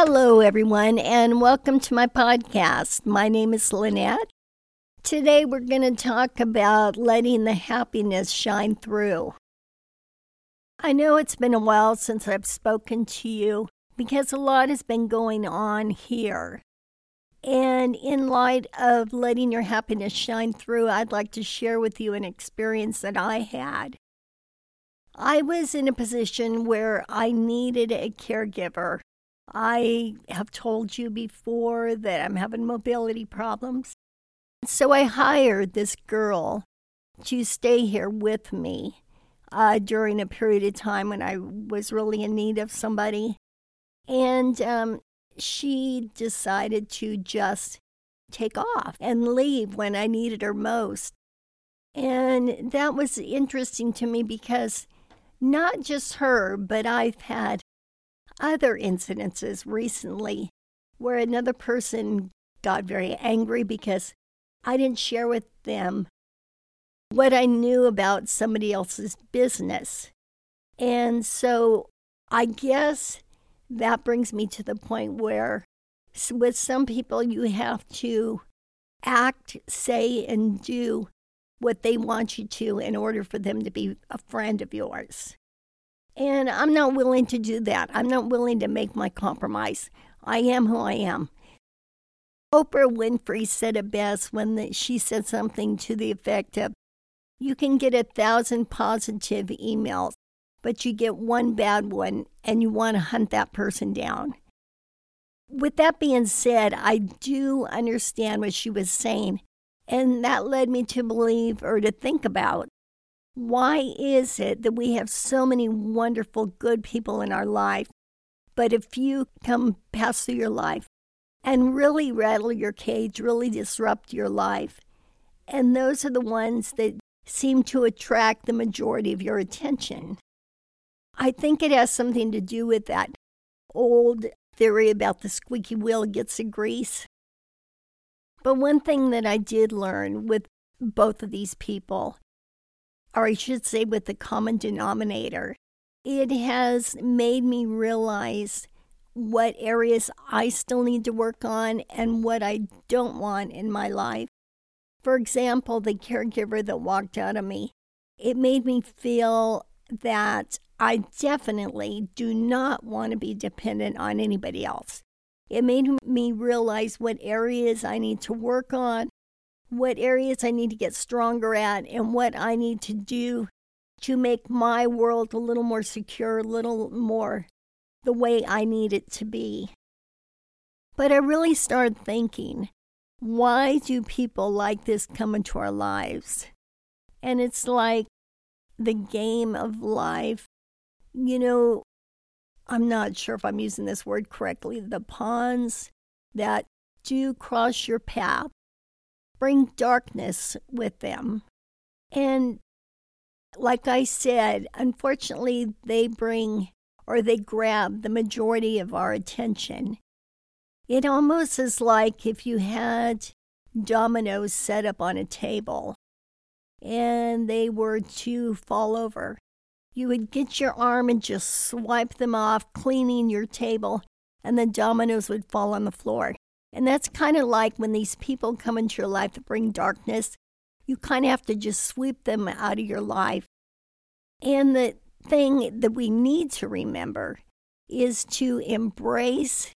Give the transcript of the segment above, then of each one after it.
Hello, everyone, and welcome to my podcast. My name is Lynette. Today, we're going to talk about letting the happiness shine through. I know it's been a while since I've spoken to you because a lot has been going on here. And in light of letting your happiness shine through, I'd like to share with you an experience that I had. I was in a position where I needed a caregiver. I have told you before that I'm having mobility problems. So I hired this girl to stay here with me uh, during a period of time when I was really in need of somebody. And um, she decided to just take off and leave when I needed her most. And that was interesting to me because not just her, but I've had other incidences recently where another person got very angry because I didn't share with them what I knew about somebody else's business. And so I guess that brings me to the point where with some people you have to act, say, and do what they want you to in order for them to be a friend of yours. And I'm not willing to do that. I'm not willing to make my compromise. I am who I am. Oprah Winfrey said it best when the, she said something to the effect of You can get a thousand positive emails, but you get one bad one and you want to hunt that person down. With that being said, I do understand what she was saying, and that led me to believe or to think about why is it that we have so many wonderful, good people in our life, but a few come pass through your life and really rattle your cage, really disrupt your life? And those are the ones that seem to attract the majority of your attention. I think it has something to do with that old theory about the squeaky wheel gets the grease. But one thing that I did learn with both of these people, or I should say with the common denominator, it has made me realize what areas I still need to work on and what I don't want in my life. For example, the caregiver that walked out of me, it made me feel that I definitely do not want to be dependent on anybody else. It made me realize what areas I need to work on, what areas I need to get stronger at, and what I need to do to make my world a little more secure, a little more the way I need it to be. But I really started thinking, why do people like this come into our lives? And it's like the game of life. You know, I'm not sure if I'm using this word correctly. The pawns that do cross your path bring darkness with them. And like I said, unfortunately, they bring or they grab the majority of our attention. It almost is like if you had dominoes set up on a table and they were to fall over. You would get your arm and just swipe them off, cleaning your table, and the dominoes would fall on the floor. And that's kind of like when these people come into your life that bring darkness, you kind of have to just sweep them out of your life. And the thing that we need to remember is to embrace,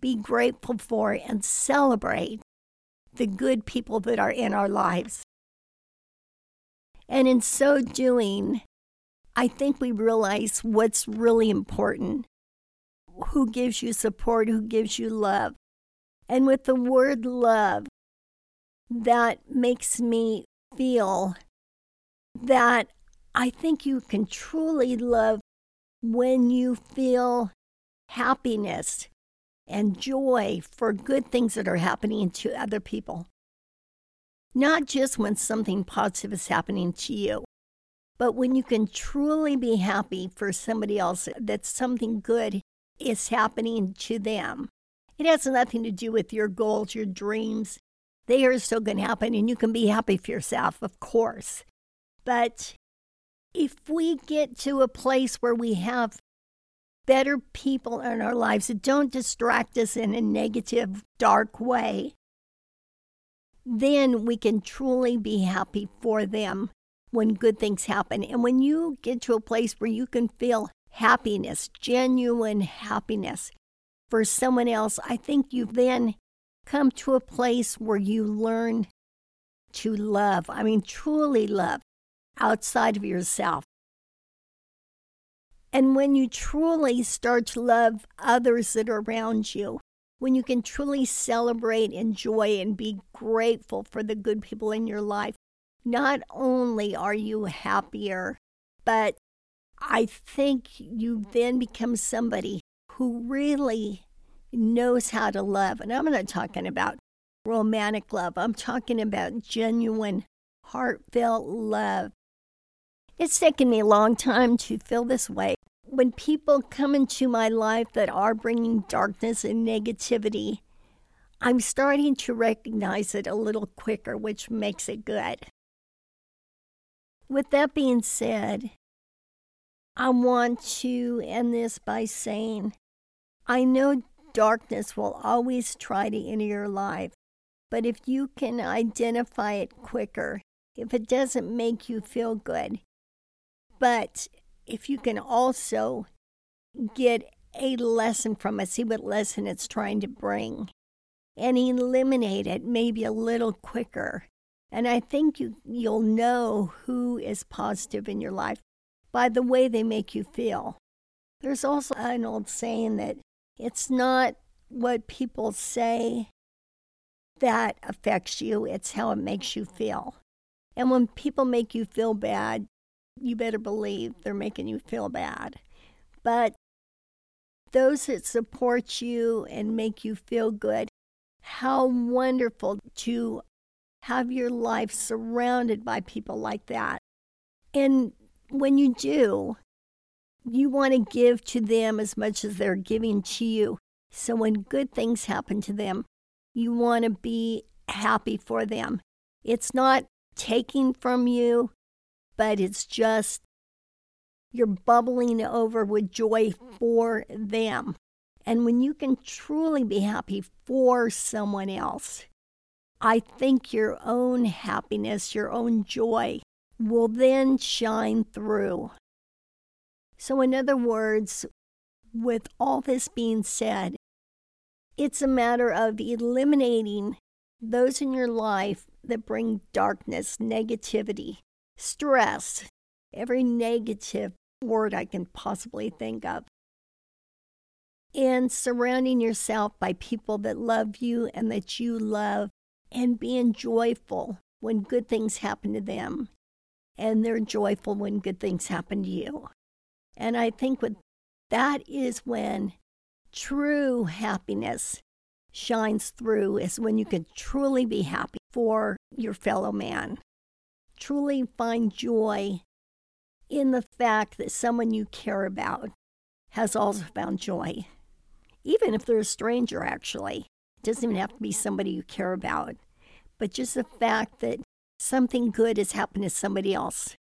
be grateful for, and celebrate the good people that are in our lives. And in so doing, I think we realize what's really important who gives you support, who gives you love. And with the word love, that makes me feel that I think you can truly love when you feel happiness and joy for good things that are happening to other people. Not just when something positive is happening to you, but when you can truly be happy for somebody else that something good is happening to them. It has nothing to do with your goals, your dreams. They are still going to happen, and you can be happy for yourself, of course. But if we get to a place where we have better people in our lives that don't distract us in a negative, dark way, then we can truly be happy for them when good things happen. And when you get to a place where you can feel happiness, genuine happiness for someone else, I think you then come to a place where you learn to love. I mean, truly love outside of yourself. And when you truly start to love others that are around you, when you can truly celebrate, enjoy, and be grateful for the good people in your life, not only are you happier, but I think you then become somebody who really knows how to love. And I'm not talking about romantic love, I'm talking about genuine, heartfelt love. It's taken me a long time to feel this way. When people come into my life that are bringing darkness and negativity, I'm starting to recognize it a little quicker, which makes it good. With that being said, I want to end this by saying I know darkness will always try to enter your life, but if you can identify it quicker, if it doesn't make you feel good, but if you can also get a lesson from it, see what lesson it's trying to bring, and eliminate it maybe a little quicker. And I think you, you'll know who is positive in your life by the way they make you feel. There's also an old saying that it's not what people say that affects you, it's how it makes you feel. And when people make you feel bad, you better believe they're making you feel bad. But those that support you and make you feel good, how wonderful to have your life surrounded by people like that. And when you do, you want to give to them as much as they're giving to you. So when good things happen to them, you want to be happy for them. It's not taking from you, but it's just you're bubbling over with joy for them. And when you can truly be happy for someone else, I think your own happiness, your own joy will then shine through. So, in other words, with all this being said, it's a matter of eliminating those in your life that bring darkness, negativity, stress, every negative word I can possibly think of. And surrounding yourself by people that love you and that you love, and being joyful when good things happen to them, and they're joyful when good things happen to you. And I think with that is when true happiness shines through is when you can truly be happy for your fellow man. Truly find joy in the fact that someone you care about has also found joy. Even if they're a stranger, actually. It doesn't even have to be somebody you care about. But just the fact that something good has happened to somebody else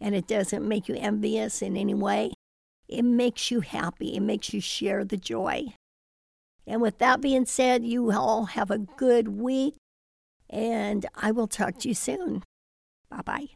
and it doesn't make you envious in any way, it makes you happy. It makes you share the joy. And with that being said, you all have a good week, and I will talk to you soon. Bye bye.